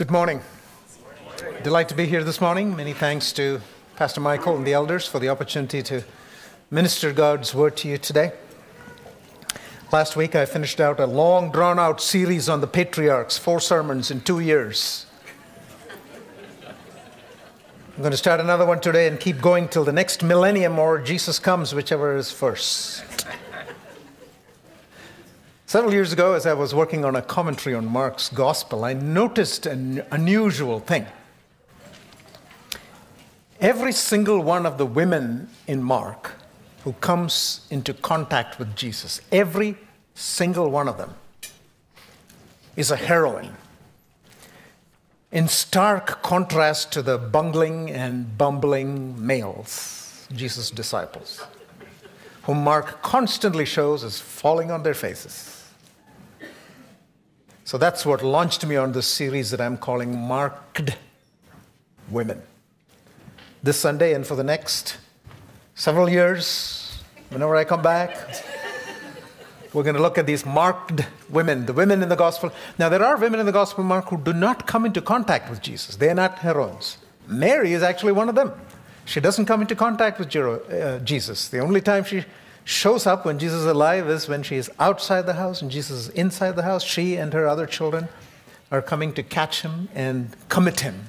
Good morning. Delight to be here this morning. Many thanks to Pastor Michael and the elders for the opportunity to minister God's word to you today. Last week I finished out a long, drawn out series on the patriarchs, four sermons in two years. I'm going to start another one today and keep going till the next millennium or Jesus comes, whichever is first. Several years ago, as I was working on a commentary on Mark's gospel, I noticed an unusual thing. Every single one of the women in Mark who comes into contact with Jesus, every single one of them is a heroine. In stark contrast to the bungling and bumbling males, Jesus' disciples, whom Mark constantly shows as falling on their faces. So that's what launched me on this series that I'm calling Marked Women. This Sunday and for the next several years, whenever I come back, we're going to look at these marked women, the women in the gospel. Now, there are women in the gospel, Mark, who do not come into contact with Jesus. They are not heroines. Mary is actually one of them. She doesn't come into contact with uh, Jesus. The only time she shows up when Jesus is alive is when she is outside the house and Jesus is inside the house. She and her other children are coming to catch him and commit him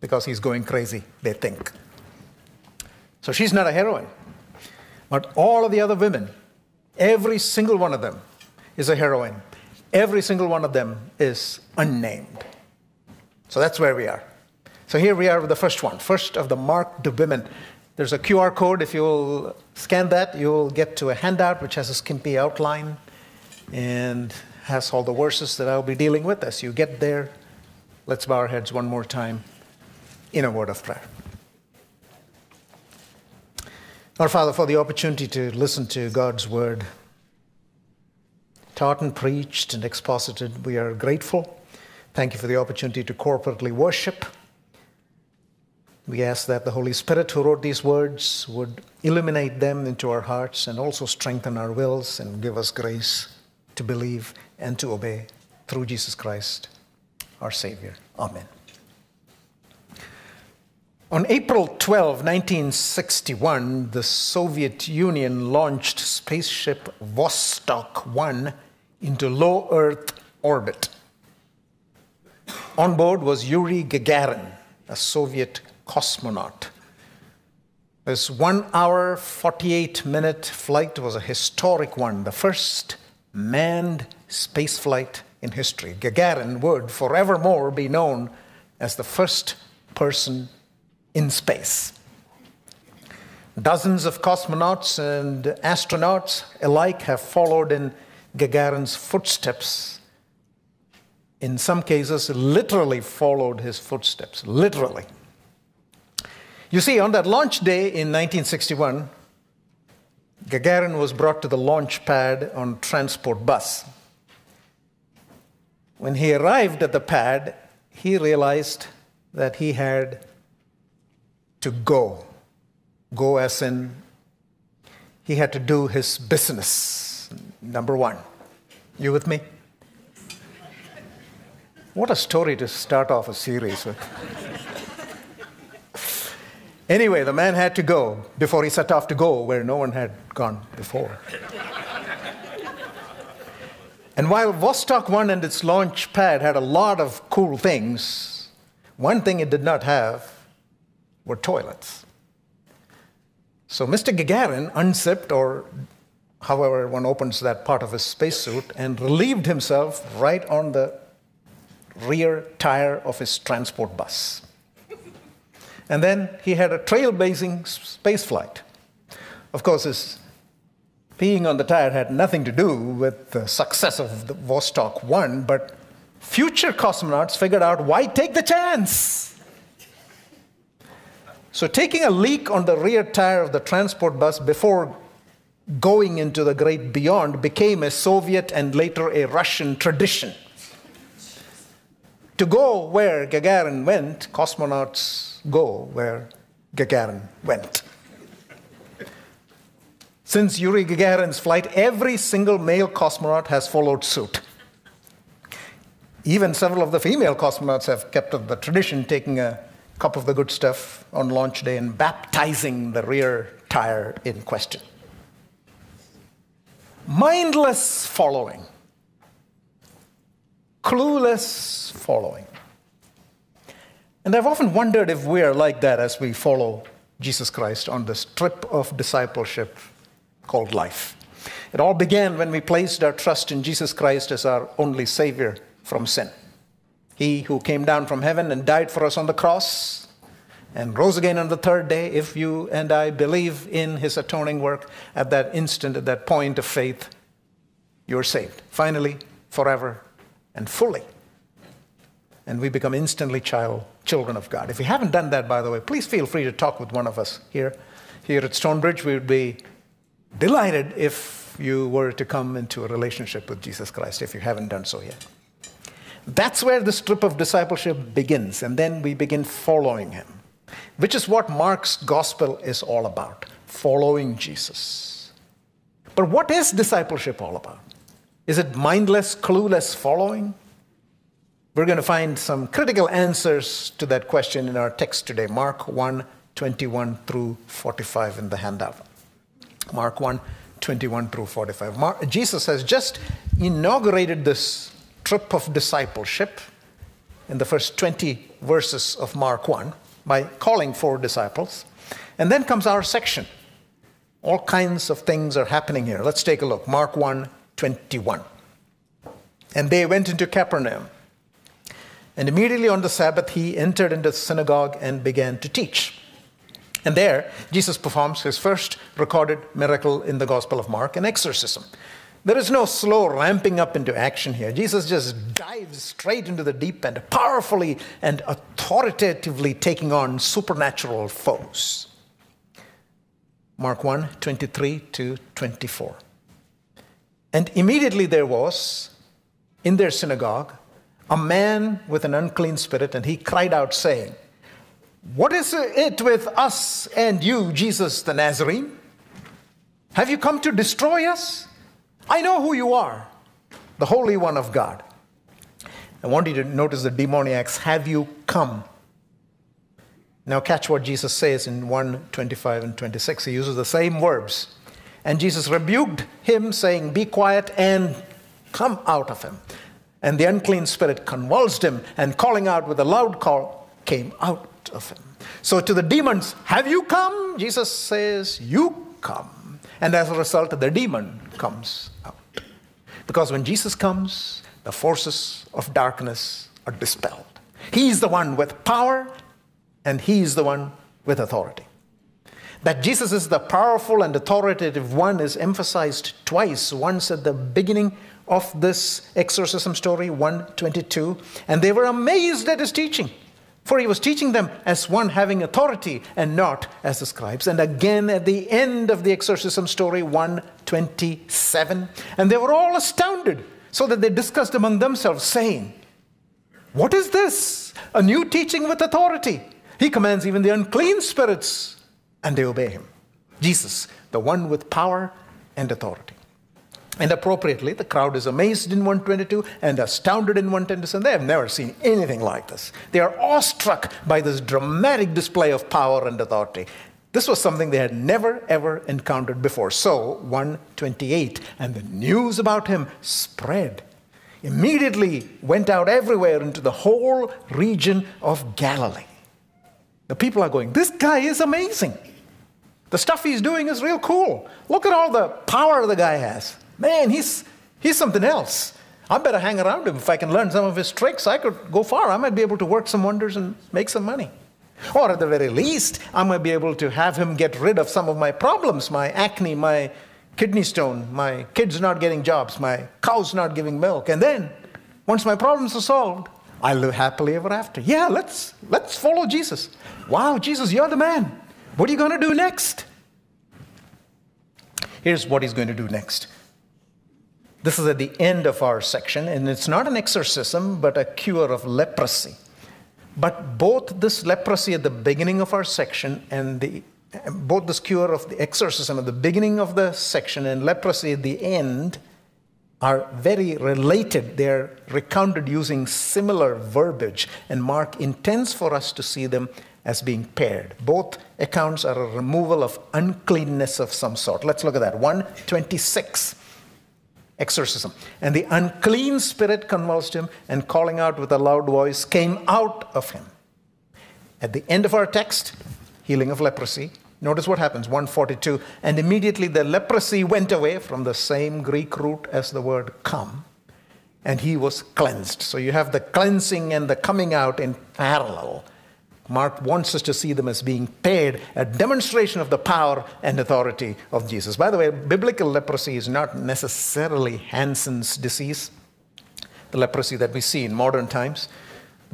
because he's going crazy, they think. So she's not a heroine. But all of the other women, every single one of them is a heroine. Every single one of them is unnamed. So that's where we are. So here we are with the first one, first of the marked women. There's a QR code. If you'll scan that, you'll get to a handout which has a skimpy outline and has all the verses that I'll be dealing with. As you get there, let's bow our heads one more time in a word of prayer. Our Father, for the opportunity to listen to God's word, taught and preached and exposited, we are grateful. Thank you for the opportunity to corporately worship we ask that the Holy Spirit who wrote these words would illuminate them into our hearts and also strengthen our wills and give us grace to believe and to obey through Jesus Christ, our Savior. Amen. On April 12, 1961, the Soviet Union launched spaceship Vostok 1 into low Earth orbit. On board was Yuri Gagarin, a Soviet cosmonaut. This one hour, 48 minute flight was a historic one, the first manned space flight in history. Gagarin would forevermore be known as the first person in space. Dozens of cosmonauts and astronauts alike have followed in Gagarin's footsteps. In some cases, literally followed his footsteps, literally. You see, on that launch day in 1961, Gagarin was brought to the launch pad on transport bus. When he arrived at the pad, he realized that he had to go. Go as in, he had to do his business. Number one. You with me? What a story to start off a series with. Anyway, the man had to go before he set off to go where no one had gone before. and while Vostok 1 and its launch pad had a lot of cool things, one thing it did not have were toilets. So Mr. Gagarin unzipped, or however one opens that part of his spacesuit, and relieved himself right on the rear tire of his transport bus. And then he had a trailblazing space flight. Of course, his peeing on the tire had nothing to do with the success of the Vostok 1, but future cosmonauts figured out why take the chance? So, taking a leak on the rear tire of the transport bus before going into the great beyond became a Soviet and later a Russian tradition. To go where Gagarin went, cosmonauts go where Gagarin went. Since Yuri Gagarin's flight, every single male cosmonaut has followed suit. Even several of the female cosmonauts have kept up the tradition, taking a cup of the good stuff on launch day and baptizing the rear tire in question. Mindless following, clueless following. And I've often wondered if we are like that as we follow Jesus Christ on this trip of discipleship called life. It all began when we placed our trust in Jesus Christ as our only Savior from sin. He who came down from heaven and died for us on the cross and rose again on the third day, if you and I believe in his atoning work at that instant, at that point of faith, you're saved. Finally, forever, and fully. And we become instantly child, children of God. If you haven't done that, by the way, please feel free to talk with one of us here. Here at Stonebridge, we would be delighted if you were to come into a relationship with Jesus Christ, if you haven't done so yet. That's where the strip of discipleship begins, and then we begin following him, which is what Mark's gospel is all about following Jesus. But what is discipleship all about? Is it mindless, clueless following? We're going to find some critical answers to that question in our text today, Mark 1 21 through 45 in the handout. Mark 1 21 through 45. Mark, Jesus has just inaugurated this trip of discipleship in the first 20 verses of Mark 1 by calling four disciples. And then comes our section. All kinds of things are happening here. Let's take a look. Mark 1 21. And they went into Capernaum. And immediately on the Sabbath, he entered into the synagogue and began to teach. And there, Jesus performs his first recorded miracle in the Gospel of Mark, an exorcism. There is no slow ramping up into action here. Jesus just dives straight into the deep end, powerfully and authoritatively taking on supernatural foes. Mark 1 23 to 24. And immediately there was in their synagogue a man with an unclean spirit, and he cried out, saying, What is it with us and you, Jesus the Nazarene? Have you come to destroy us? I know who you are, the Holy One of God. I want you to notice the demoniacs have you come. Now, catch what Jesus says in 1 25 and 26. He uses the same verbs. And Jesus rebuked him, saying, Be quiet and come out of him. And the unclean spirit convulsed him, and calling out with a loud call, came out of him. So, to the demons, Have you come? Jesus says, You come. And as a result, the demon comes out. Because when Jesus comes, the forces of darkness are dispelled. He's the one with power, and He's the one with authority. That Jesus is the powerful and authoritative one is emphasized twice once at the beginning of this exorcism story 122 and they were amazed at his teaching for he was teaching them as one having authority and not as the scribes. And again at the end of the exorcism story 127. And they were all astounded, so that they discussed among themselves, saying, What is this? A new teaching with authority. He commands even the unclean spirits, and they obey him. Jesus, the one with power and authority. And appropriately, the crowd is amazed in 122 and astounded in 127. They have never seen anything like this. They are awestruck by this dramatic display of power and authority. This was something they had never, ever encountered before. So, 128, and the news about him spread. Immediately went out everywhere into the whole region of Galilee. The people are going, This guy is amazing. The stuff he's doing is real cool. Look at all the power the guy has. Man, he's, he's something else. I better hang around him. If I can learn some of his tricks, I could go far. I might be able to work some wonders and make some money. Or at the very least, I might be able to have him get rid of some of my problems my acne, my kidney stone, my kids not getting jobs, my cows not giving milk. And then, once my problems are solved, I live happily ever after. Yeah, let's, let's follow Jesus. Wow, Jesus, you're the man. What are you going to do next? Here's what he's going to do next. This is at the end of our section, and it's not an exorcism, but a cure of leprosy. But both this leprosy at the beginning of our section and the both this cure of the exorcism at the beginning of the section and leprosy at the end are very related. They're recounted using similar verbiage, and Mark intends for us to see them as being paired. Both accounts are a removal of uncleanness of some sort. Let's look at that. 126 exorcism. And the unclean spirit convulsed him, and calling out with a loud voice, came out of him. At the end of our text, healing of leprosy. Notice what happens 142. And immediately the leprosy went away from the same Greek root as the word come, and he was cleansed. So you have the cleansing and the coming out in parallel. Mark wants us to see them as being paid a demonstration of the power and authority of Jesus. By the way, biblical leprosy is not necessarily Hansen's disease, the leprosy that we see in modern times.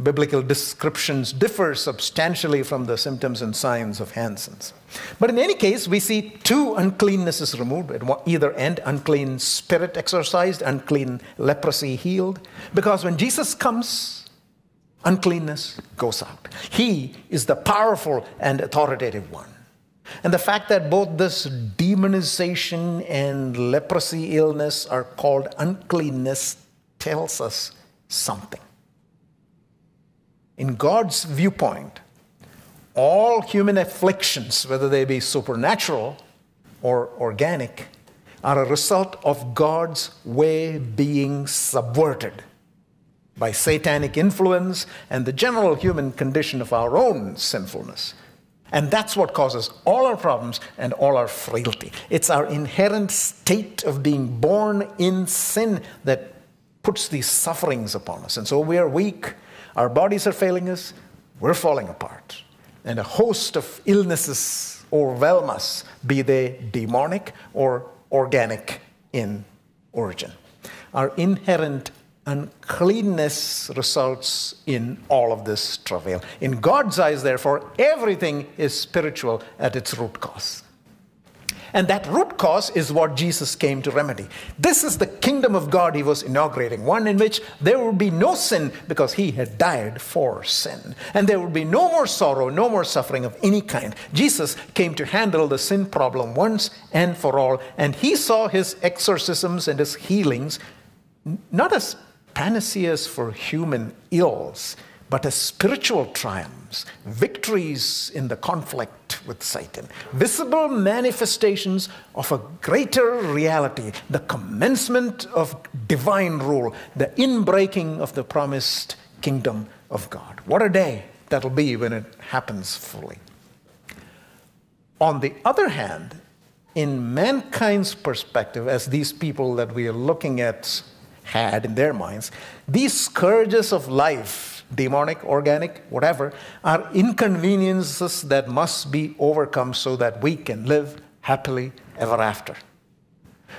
Biblical descriptions differ substantially from the symptoms and signs of Hansen's. But in any case, we see two uncleannesses removed at either end unclean spirit exorcised, unclean leprosy healed. Because when Jesus comes, uncleanness goes out. He is the powerful and authoritative one. And the fact that both this demonization and leprosy illness are called uncleanness tells us something. In God's viewpoint, all human afflictions, whether they be supernatural or organic, are a result of God's way being subverted by satanic influence and the general human condition of our own sinfulness. And that's what causes all our problems and all our frailty. It's our inherent state of being born in sin that puts these sufferings upon us. And so we are weak, our bodies are failing us, we're falling apart. And a host of illnesses overwhelm us, be they demonic or organic in origin. Our inherent uncleanness results in all of this travail. In God's eyes, therefore, everything is spiritual at its root cause. And that root cause is what Jesus came to remedy. This is the kingdom of God he was inaugurating, one in which there would be no sin because he had died for sin. And there would be no more sorrow, no more suffering of any kind. Jesus came to handle the sin problem once and for all. And he saw his exorcisms and his healings not as panaceas for human ills, but as spiritual triumphs, victories in the conflict with Satan, visible manifestations of a greater reality, the commencement of divine rule, the inbreaking of the promised kingdom of God. What a day that'll be when it happens fully. On the other hand, in mankind's perspective, as these people that we are looking at had in their minds. These scourges of life, demonic, organic, whatever, are inconveniences that must be overcome so that we can live happily ever after.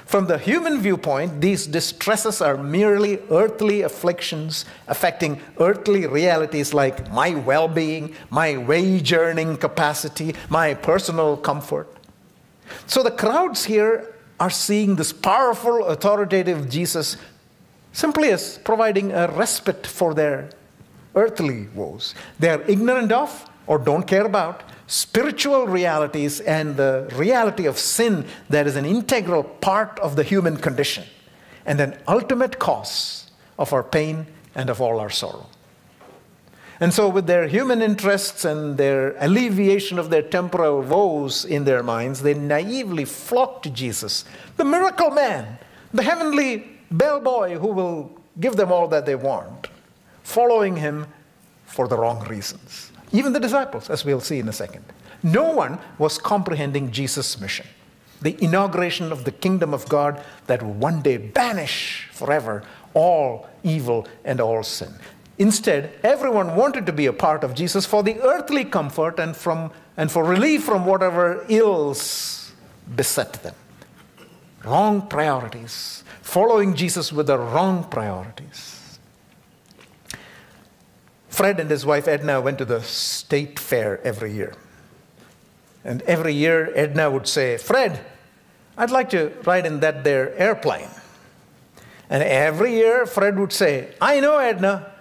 From the human viewpoint, these distresses are merely earthly afflictions affecting earthly realities like my well being, my wage earning capacity, my personal comfort. So the crowds here are seeing this powerful, authoritative Jesus simply as providing a respite for their earthly woes. They are ignorant of or don't care about spiritual realities and the reality of sin that is an integral part of the human condition and an ultimate cause of our pain and of all our sorrow. And so, with their human interests and their alleviation of their temporal woes in their minds, they naively flock to Jesus, the miracle man, the heavenly bellboy who will give them all that they want, following him for the wrong reasons. Even the disciples, as we'll see in a second. No one was comprehending Jesus' mission the inauguration of the kingdom of God that will one day banish forever all evil and all sin. Instead, everyone wanted to be a part of Jesus for the earthly comfort and, from, and for relief from whatever ills beset them. Wrong priorities, following Jesus with the wrong priorities. Fred and his wife Edna went to the state fair every year. And every year, Edna would say, Fred, I'd like to ride in that there airplane. And every year, Fred would say, I know, Edna,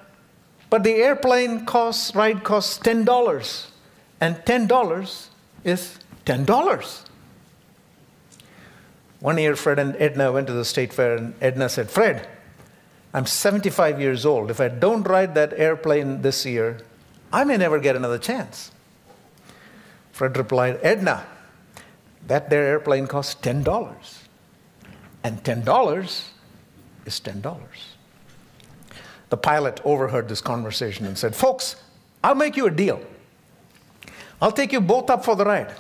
but the airplane costs, ride costs $10. And $10 is $10. One year, Fred and Edna went to the state fair, and Edna said, Fred, I'm 75 years old. If I don't ride that airplane this year, I may never get another chance. Fred replied, Edna, that there airplane costs $10. And $10 is $10. The pilot overheard this conversation and said, Folks, I'll make you a deal. I'll take you both up for the ride.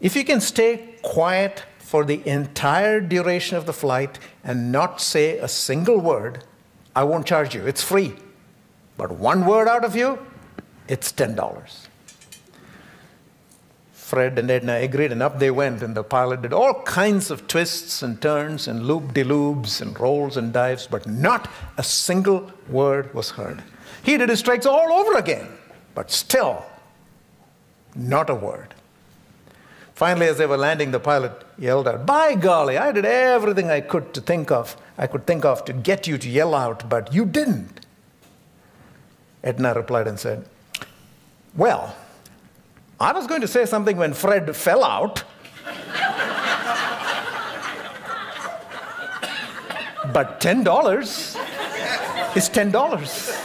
If you can stay quiet for the entire duration of the flight and not say a single word, I won't charge you. It's free. But one word out of you, it's $10. Fred and Edna agreed, and up they went. And the pilot did all kinds of twists and turns and loop de loops and rolls and dives, but not a single word was heard. He did his tricks all over again, but still, not a word. Finally, as they were landing, the pilot yelled out, By golly, I did everything I could to think of, I could think of to get you to yell out, but you didn't. Edna replied and said, Well, I was going to say something when Fred fell out. but $10 is $10.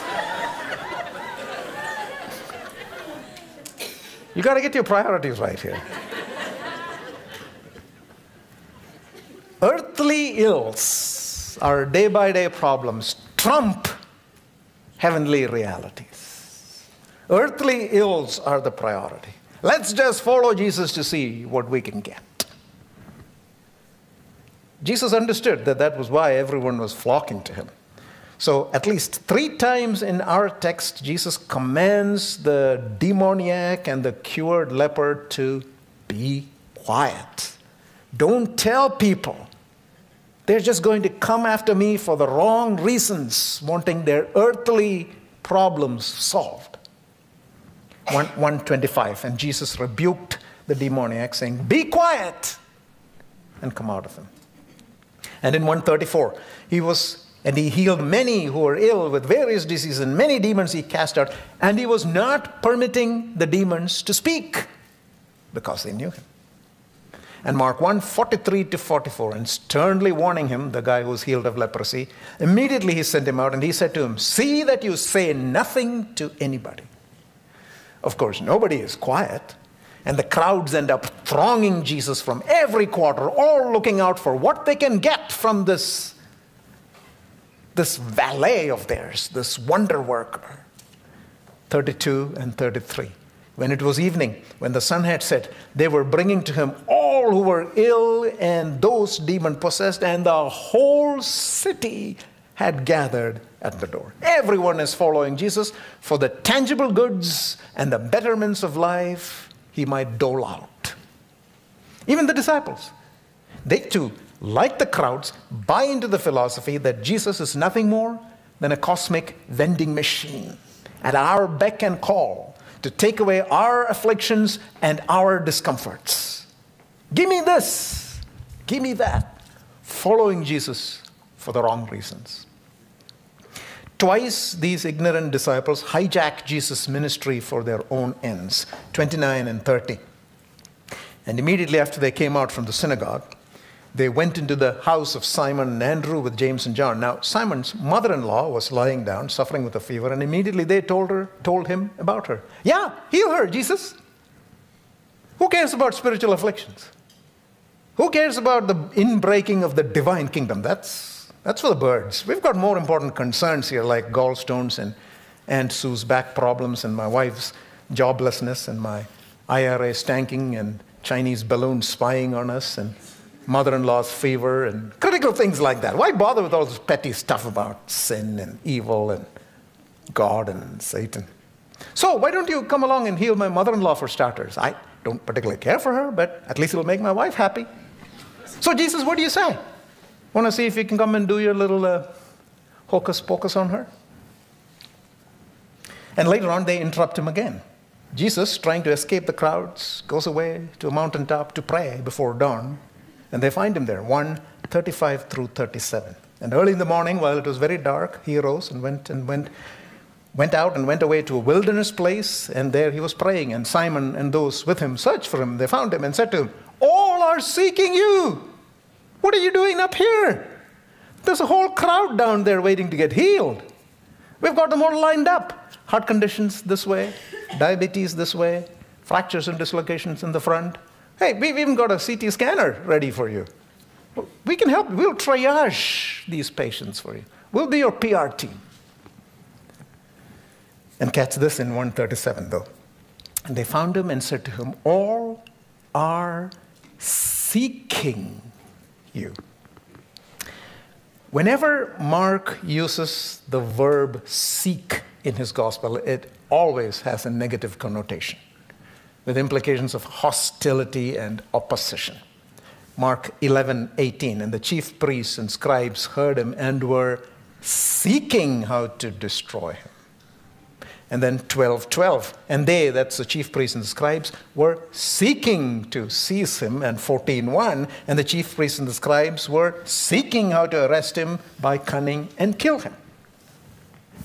You got to get your priorities right here. Earthly ills, our day by day problems, trump heavenly realities. Earthly ills are the priority. Let's just follow Jesus to see what we can get. Jesus understood that that was why everyone was flocking to him. So, at least three times in our text, Jesus commands the demoniac and the cured leper to be quiet. Don't tell people. They're just going to come after me for the wrong reasons, wanting their earthly problems solved. 125. And Jesus rebuked the demoniac, saying, Be quiet, and come out of him. And in 134, he was, and he healed many who were ill with various diseases, and many demons he cast out, and he was not permitting the demons to speak because they knew him. And Mark 1 43 to 44, and sternly warning him, the guy who was healed of leprosy, immediately he sent him out and he said to him, See that you say nothing to anybody. Of course, nobody is quiet. And the crowds end up thronging Jesus from every quarter, all looking out for what they can get from this, this valet of theirs, this wonder worker. 32 and 33. When it was evening, when the sun had set, they were bringing to him who were ill and those demon possessed, and the whole city had gathered at the door. Everyone is following Jesus for the tangible goods and the betterments of life he might dole out. Even the disciples, they too, like the crowds, buy into the philosophy that Jesus is nothing more than a cosmic vending machine at our beck and call to take away our afflictions and our discomforts. Give me this, give me that. Following Jesus for the wrong reasons. Twice these ignorant disciples hijack Jesus' ministry for their own ends 29 and 30. And immediately after they came out from the synagogue, they went into the house of Simon and Andrew with James and John. Now, Simon's mother in law was lying down, suffering with a fever, and immediately they told, her, told him about her. Yeah, heal her, Jesus. Who cares about spiritual afflictions? Who cares about the inbreaking of the divine kingdom? That's that's for the birds. We've got more important concerns here, like gallstones and Aunt Sue's back problems and my wife's joblessness and my IRA stanking and Chinese balloons spying on us and mother in law's fever and critical things like that. Why bother with all this petty stuff about sin and evil and God and Satan? So, why don't you come along and heal my mother in law for starters? I don't particularly care for her, but at least it'll make my wife happy. So, Jesus, what do you say? Want to see if you can come and do your little uh, hocus pocus on her? And later on, they interrupt him again. Jesus, trying to escape the crowds, goes away to a mountaintop to pray before dawn, and they find him there, 1 35 through 37. And early in the morning, while it was very dark, he arose and went and went, went out and went away to a wilderness place, and there he was praying. And Simon and those with him searched for him. They found him and said to him, All are seeking you. What are you doing up here? There's a whole crowd down there waiting to get healed. We've got them all lined up. Heart conditions this way, diabetes this way, fractures and dislocations in the front. Hey, we've even got a CT scanner ready for you. We can help. We'll triage these patients for you. We'll be your PR team. And catch this in 137, though. And they found him and said to him, All are seeking you. Whenever Mark uses the verb seek in his gospel, it always has a negative connotation with implications of hostility and opposition. Mark 11, 18, and the chief priests and scribes heard him and were seeking how to destroy him. And then 12, 12. And they, that's the chief priests and the scribes, were seeking to seize him. And 14, 1. And the chief priests and the scribes were seeking how to arrest him by cunning and kill him.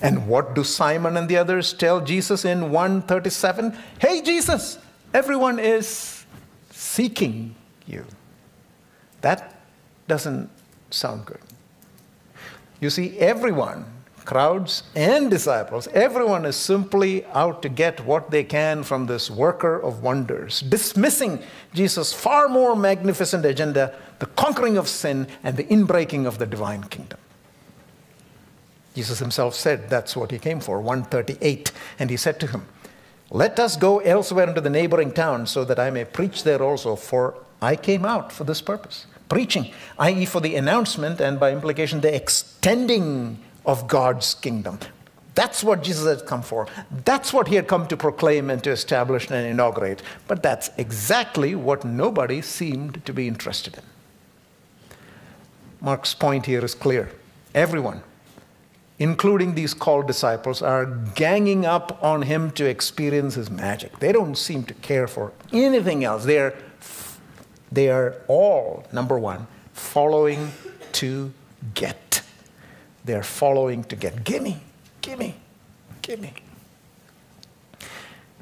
And what do Simon and the others tell Jesus in 137? Hey, Jesus, everyone is seeking you. That doesn't sound good. You see, everyone crowds and disciples, everyone is simply out to get what they can from this worker of wonders, dismissing Jesus' far more magnificent agenda, the conquering of sin and the inbreaking of the divine kingdom. Jesus himself said that's what he came for, 138. And he said to him, Let us go elsewhere into the neighboring town so that I may preach there also, for I came out for this purpose. Preaching, i.e., for the announcement and by implication, the extending of God's kingdom. That's what Jesus had come for. That's what he had come to proclaim and to establish and inaugurate. But that's exactly what nobody seemed to be interested in. Mark's point here is clear. Everyone, including these called disciples, are ganging up on him to experience his magic. They don't seem to care for anything else. They're, they are all, number one, following to get. They're following to get. Gimme, gimme, gimme.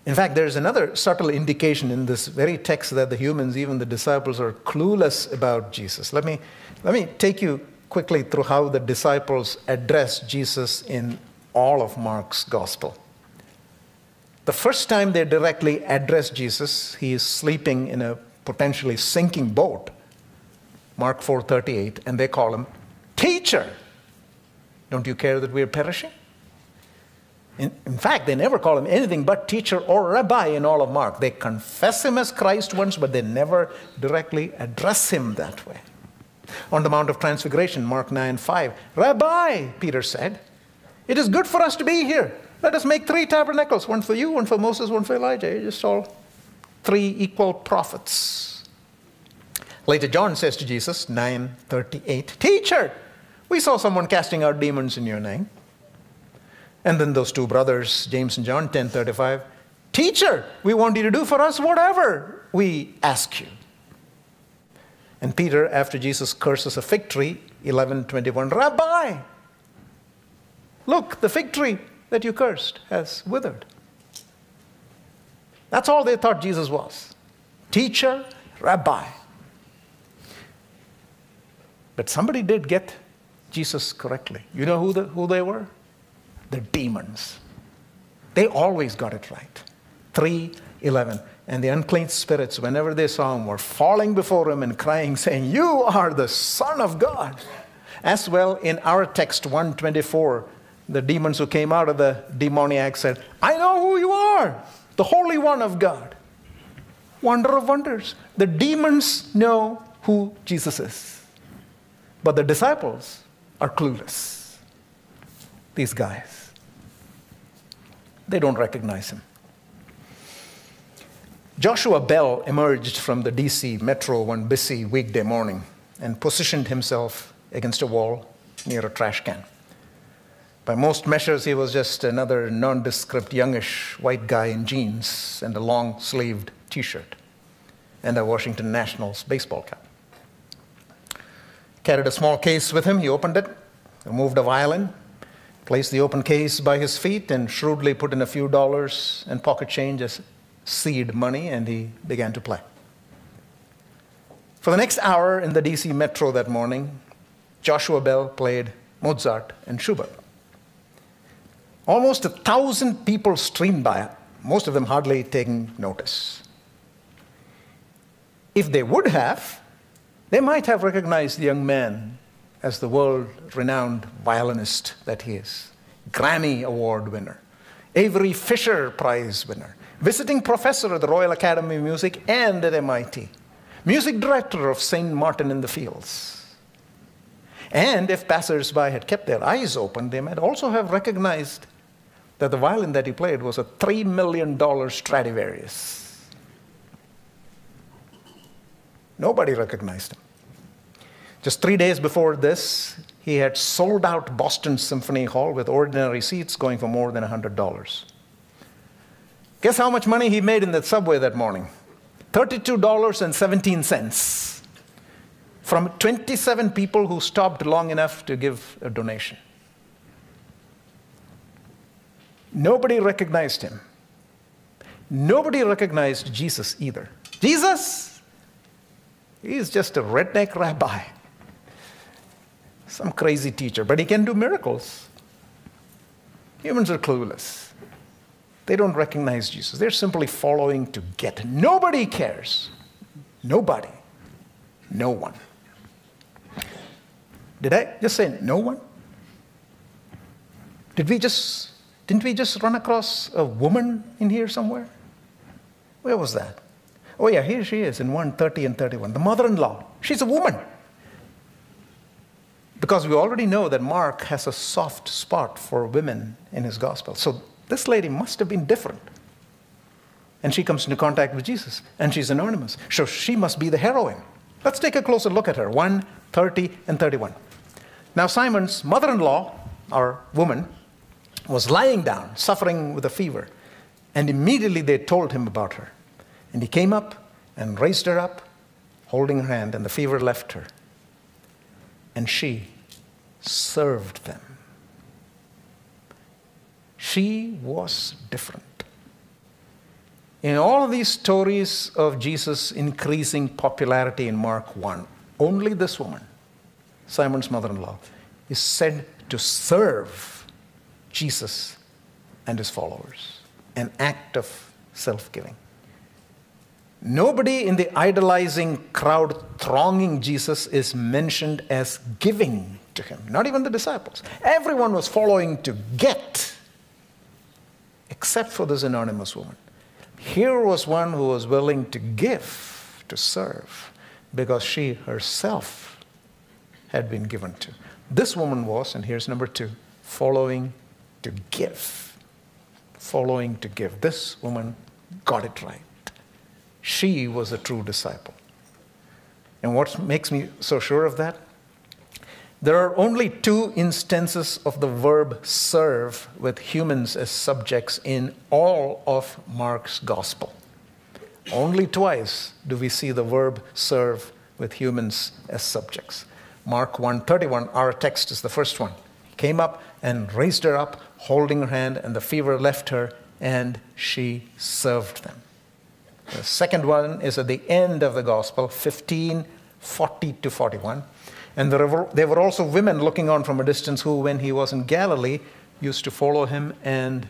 In fact, there's another subtle indication in this very text that the humans, even the disciples, are clueless about Jesus. Let me, let me take you quickly through how the disciples address Jesus in all of Mark's gospel. The first time they directly address Jesus, he is sleeping in a potentially sinking boat. Mark 4:38 and they call him teacher. Don't you care that we are perishing? In, in, fact, they never call him anything but teacher or rabbi in all of Mark. They confess him as Christ once, but they never directly address him that way. On the Mount of Transfiguration, Mark 9 5, Rabbi, Peter said, it is good for us to be here. Let us make three tabernacles one for you, one for Moses, one for Elijah. Just all three equal prophets. Later, John says to Jesus, 9:38, Teacher, we saw someone casting out demons in your name. And then those two brothers, James and John, 1035, Teacher, we want you to do for us whatever we ask you. And Peter, after Jesus curses a fig tree, 1121, Rabbi, look, the fig tree that you cursed has withered. That's all they thought Jesus was teacher, rabbi. But somebody did get Jesus correctly. You know who, the, who they were? The demons. They always got it right. 311. And the unclean spirits, whenever they saw him, were falling before him and crying, saying, You are the Son of God. As well, in our text 124, the demons who came out of the demoniac said, I know who you are, the Holy One of God. Wonder of wonders. The demons know who Jesus is. But the disciples are clueless. These guys. They don't recognize him. Joshua Bell emerged from the DC metro one busy weekday morning and positioned himself against a wall near a trash can. By most measures, he was just another nondescript youngish white guy in jeans and a long sleeved t shirt and a Washington Nationals baseball cap carried a small case with him. He opened it, removed a violin, placed the open case by his feet, and shrewdly put in a few dollars and pocket change as seed money, and he began to play. For the next hour in the DC Metro that morning, Joshua Bell played Mozart and Schubert. Almost a thousand people streamed by, most of them hardly taking notice. If they would have, they might have recognized the young man as the world renowned violinist that he is, Grammy Award winner, Avery Fisher Prize winner, visiting professor at the Royal Academy of Music and at MIT, music director of St. Martin in the Fields. And if passersby had kept their eyes open, they might also have recognized that the violin that he played was a $3 million Stradivarius. Nobody recognized him. Just three days before this, he had sold out Boston Symphony Hall with ordinary seats going for more than $100. Guess how much money he made in that subway that morning? $32.17 from 27 people who stopped long enough to give a donation. Nobody recognized him. Nobody recognized Jesus either. Jesus? He's just a redneck rabbi, some crazy teacher, but he can do miracles. Humans are clueless. They don't recognize Jesus. They're simply following to get. Nobody cares. Nobody. No one. Did I just say no one? Did we just didn't we just run across a woman in here somewhere? Where was that? Oh, yeah, here she is in 130 and 31. The mother in law. She's a woman. Because we already know that Mark has a soft spot for women in his gospel. So this lady must have been different. And she comes into contact with Jesus, and she's anonymous. So she must be the heroine. Let's take a closer look at her 1, 30, and 31. Now, Simon's mother in law, or woman, was lying down, suffering with a fever. And immediately they told him about her. And he came up and raised her up, holding her hand, and the fever left her. And she served them. She was different. In all of these stories of Jesus' increasing popularity in Mark 1, only this woman, Simon's mother in law, is said to serve Jesus and his followers, an act of self giving. Nobody in the idolizing crowd thronging Jesus is mentioned as giving to him, not even the disciples. Everyone was following to get, except for this anonymous woman. Here was one who was willing to give, to serve, because she herself had been given to. This woman was, and here's number two, following to give. Following to give. This woman got it right. She was a true disciple. And what makes me so sure of that? There are only two instances of the verb serve with humans as subjects in all of Mark's gospel. Only twice do we see the verb serve with humans as subjects. Mark 1:31 our text is the first one. Came up and raised her up holding her hand, and the fever left her, and she served them. The second one is at the end of the gospel, 15 40 to 41. And there were, there were also women looking on from a distance who, when he was in Galilee, used to follow him and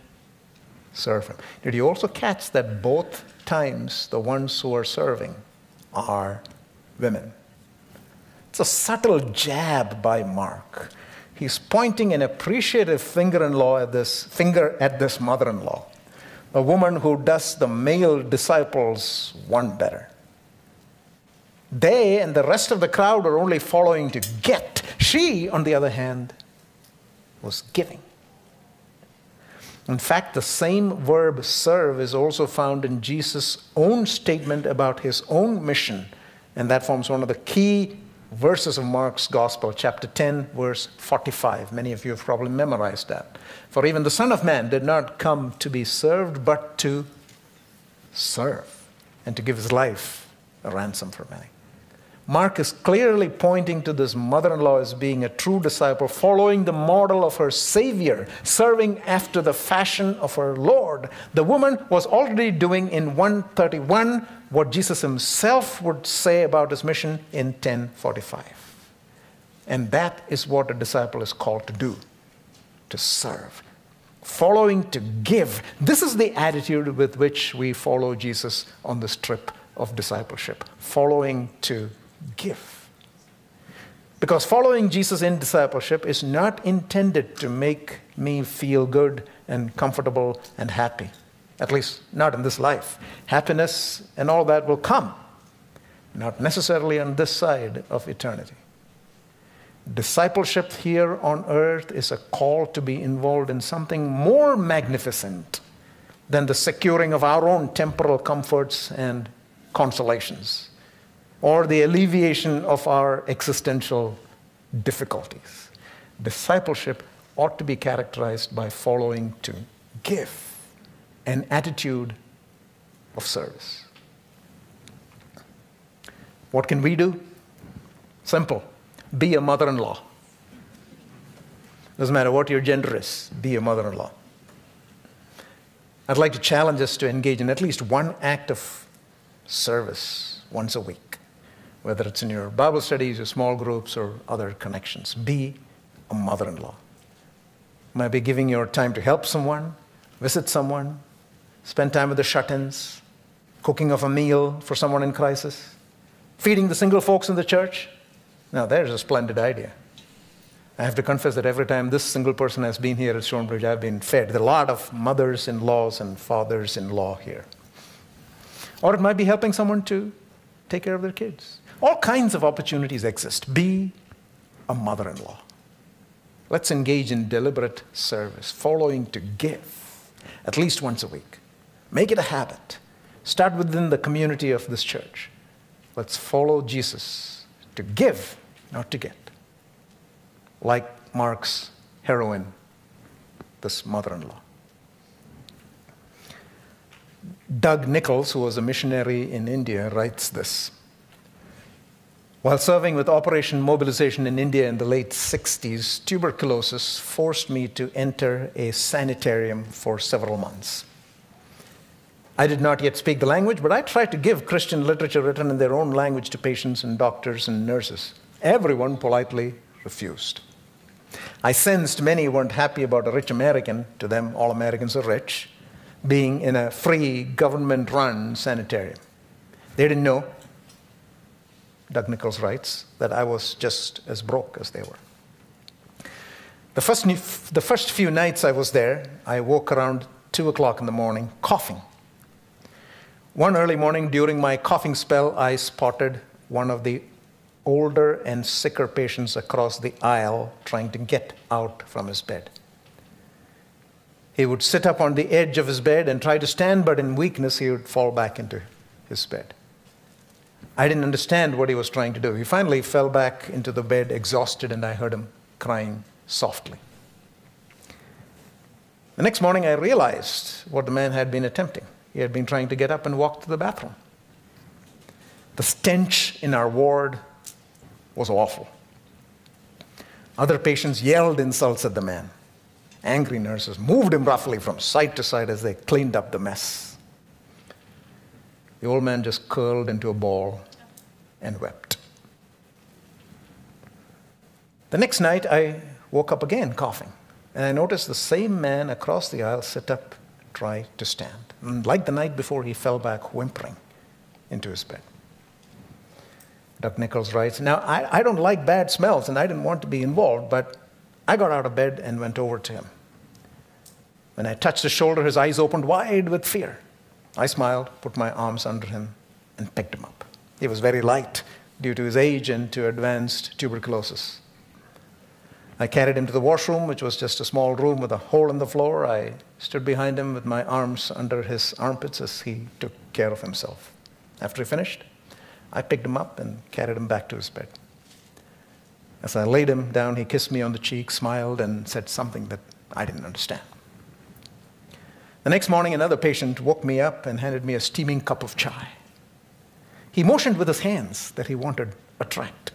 serve him. Did you also catch that both times the ones who are serving are women? It's a subtle jab by Mark he's pointing an appreciative finger-in-law at this finger at this mother-in-law, a woman who does the male disciples one better. They and the rest of the crowd are only following to get. She, on the other hand, was giving. In fact, the same verb serve is also found in Jesus' own statement about his own mission, and that forms one of the key verses of Mark's Gospel, chapter 10, verse 45. Many of you have probably memorized that. For even the Son of Man did not come to be served, but to serve and to give his life a ransom for many. Mark is clearly pointing to this mother in law as being a true disciple, following the model of her Savior, serving after the fashion of her Lord. The woman was already doing in 131 what Jesus himself would say about his mission in 1045. And that is what a disciple is called to do to serve, following to give. This is the attitude with which we follow Jesus on this trip of discipleship, following to give. Because following Jesus in discipleship is not intended to make me feel good and comfortable and happy, at least not in this life. Happiness and all that will come, not necessarily on this side of eternity. Discipleship here on earth is a call to be involved in something more magnificent than the securing of our own temporal comforts and consolations or the alleviation of our existential difficulties. Discipleship ought to be characterized by following to give an attitude of service. What can we do? Simple be a mother in law. Doesn't matter what your gender is, be a mother in law. I'd like to challenge us to engage in at least one act of service once a week, whether it's in your Bible studies, your small groups, or other connections. Be a mother in law. Might be giving your time to help someone, visit someone, spend time with the shut ins, cooking of a meal for someone in crisis, feeding the single folks in the church, now, there's a splendid idea. I have to confess that every time this single person has been here at Stonebridge, I've been fed. There are a lot of mothers in laws and fathers in law here. Or it might be helping someone to take care of their kids. All kinds of opportunities exist. Be a mother in law. Let's engage in deliberate service, following to give at least once a week. Make it a habit. Start within the community of this church. Let's follow Jesus to give not to get. Like Mark's heroine, this mother in law. Doug Nichols, who was a missionary in India, writes this. While serving with Operation Mobilization in India in the late 60s, tuberculosis forced me to enter a sanitarium for several months. I did not yet speak the language, but I tried to give Christian literature written in their own language to patients and doctors and nurses. Everyone politely refused. I sensed many weren't happy about a rich American, to them, all Americans are rich, being in a free, government run sanitarium. They didn't know, Doug Nichols writes, that I was just as broke as they were. The first, the first few nights I was there, I woke around 2 o'clock in the morning coughing. One early morning during my coughing spell, I spotted one of the older and sicker patients across the aisle trying to get out from his bed. He would sit up on the edge of his bed and try to stand, but in weakness, he would fall back into his bed. I didn't understand what he was trying to do. He finally fell back into the bed, exhausted, and I heard him crying softly. The next morning, I realized what the man had been attempting. He had been trying to get up and walk to the bathroom. The stench in our ward was awful. Other patients yelled insults at the man. Angry nurses moved him roughly from side to side as they cleaned up the mess. The old man just curled into a ball and wept. The next night, I woke up again coughing, and I noticed the same man across the aisle sit up, try to stand. And like the night before, he fell back whimpering into his bed. Doug Nichols writes, Now, I, I don't like bad smells, and I didn't want to be involved, but I got out of bed and went over to him. When I touched his shoulder, his eyes opened wide with fear. I smiled, put my arms under him, and picked him up. He was very light due to his age and to advanced tuberculosis. I carried him to the washroom, which was just a small room with a hole in the floor. I stood behind him with my arms under his armpits as he took care of himself. After he finished, I picked him up and carried him back to his bed. As I laid him down, he kissed me on the cheek, smiled, and said something that I didn't understand. The next morning, another patient woke me up and handed me a steaming cup of chai. He motioned with his hands that he wanted a tract.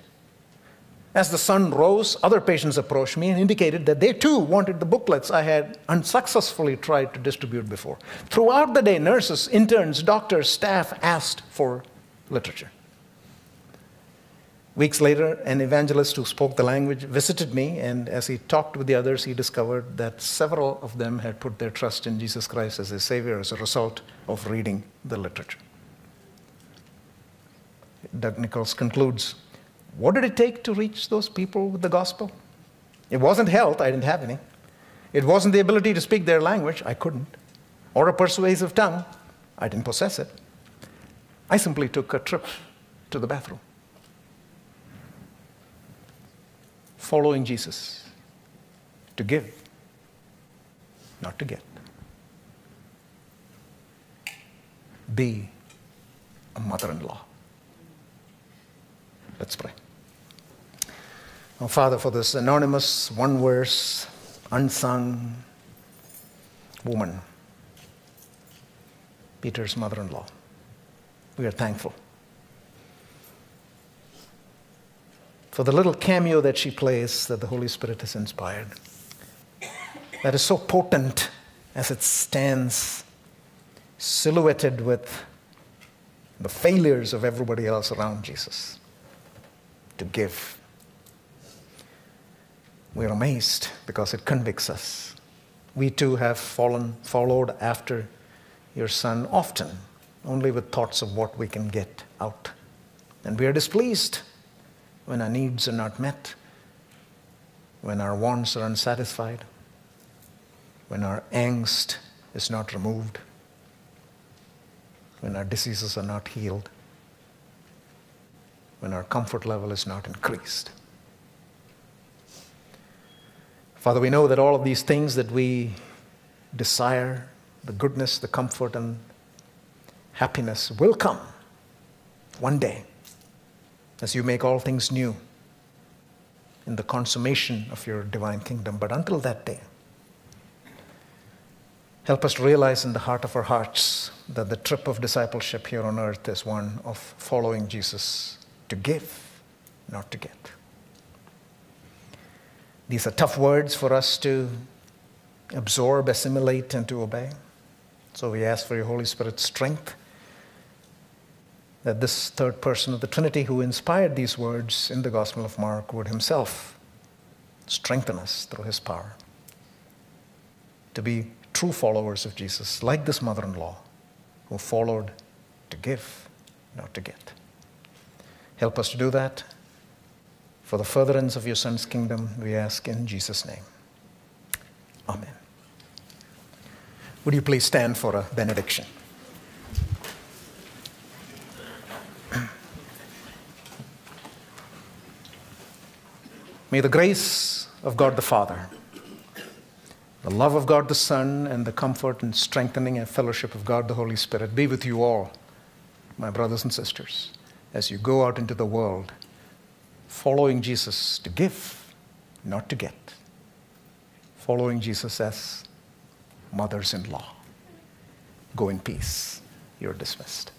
As the sun rose, other patients approached me and indicated that they too wanted the booklets I had unsuccessfully tried to distribute before. Throughout the day, nurses, interns, doctors, staff asked for literature. Weeks later, an evangelist who spoke the language visited me, and as he talked with the others, he discovered that several of them had put their trust in Jesus Christ as a Savior as a result of reading the literature. Doug Nichols concludes What did it take to reach those people with the gospel? It wasn't health, I didn't have any. It wasn't the ability to speak their language, I couldn't. Or a persuasive tongue, I didn't possess it. I simply took a trip to the bathroom. Following Jesus to give, not to get. Be a mother in law. Let's pray. Oh, Father, for this anonymous, one verse, unsung woman, Peter's mother in law, we are thankful. For the little cameo that she plays that the Holy Spirit has inspired. That is so potent as it stands silhouetted with the failures of everybody else around Jesus to give. We're amazed because it convicts us. We too have fallen, followed after your son often, only with thoughts of what we can get out. And we are displeased when our needs are not met, when our wants are unsatisfied, when our angst is not removed, when our diseases are not healed, when our comfort level is not increased. Father, we know that all of these things that we desire, the goodness, the comfort, and happiness will come one day as you make all things new in the consummation of your divine kingdom. But until that day, help us realize in the heart of our hearts that the trip of discipleship here on earth is one of following Jesus to give, not to get. These are tough words for us to absorb, assimilate, and to obey. So we ask for your Holy Spirit's strength that this third person of the Trinity who inspired these words in the Gospel of Mark would himself strengthen us through his power to be true followers of Jesus, like this mother in law who followed to give, not to get. Help us to do that. For the furtherance of your Son's kingdom, we ask in Jesus' name. Amen. Would you please stand for a benediction? May the grace of God the Father, the love of God the Son, and the comfort and strengthening and fellowship of God the Holy Spirit be with you all, my brothers and sisters, as you go out into the world following Jesus to give, not to get, following Jesus as mothers in law. Go in peace. You're dismissed.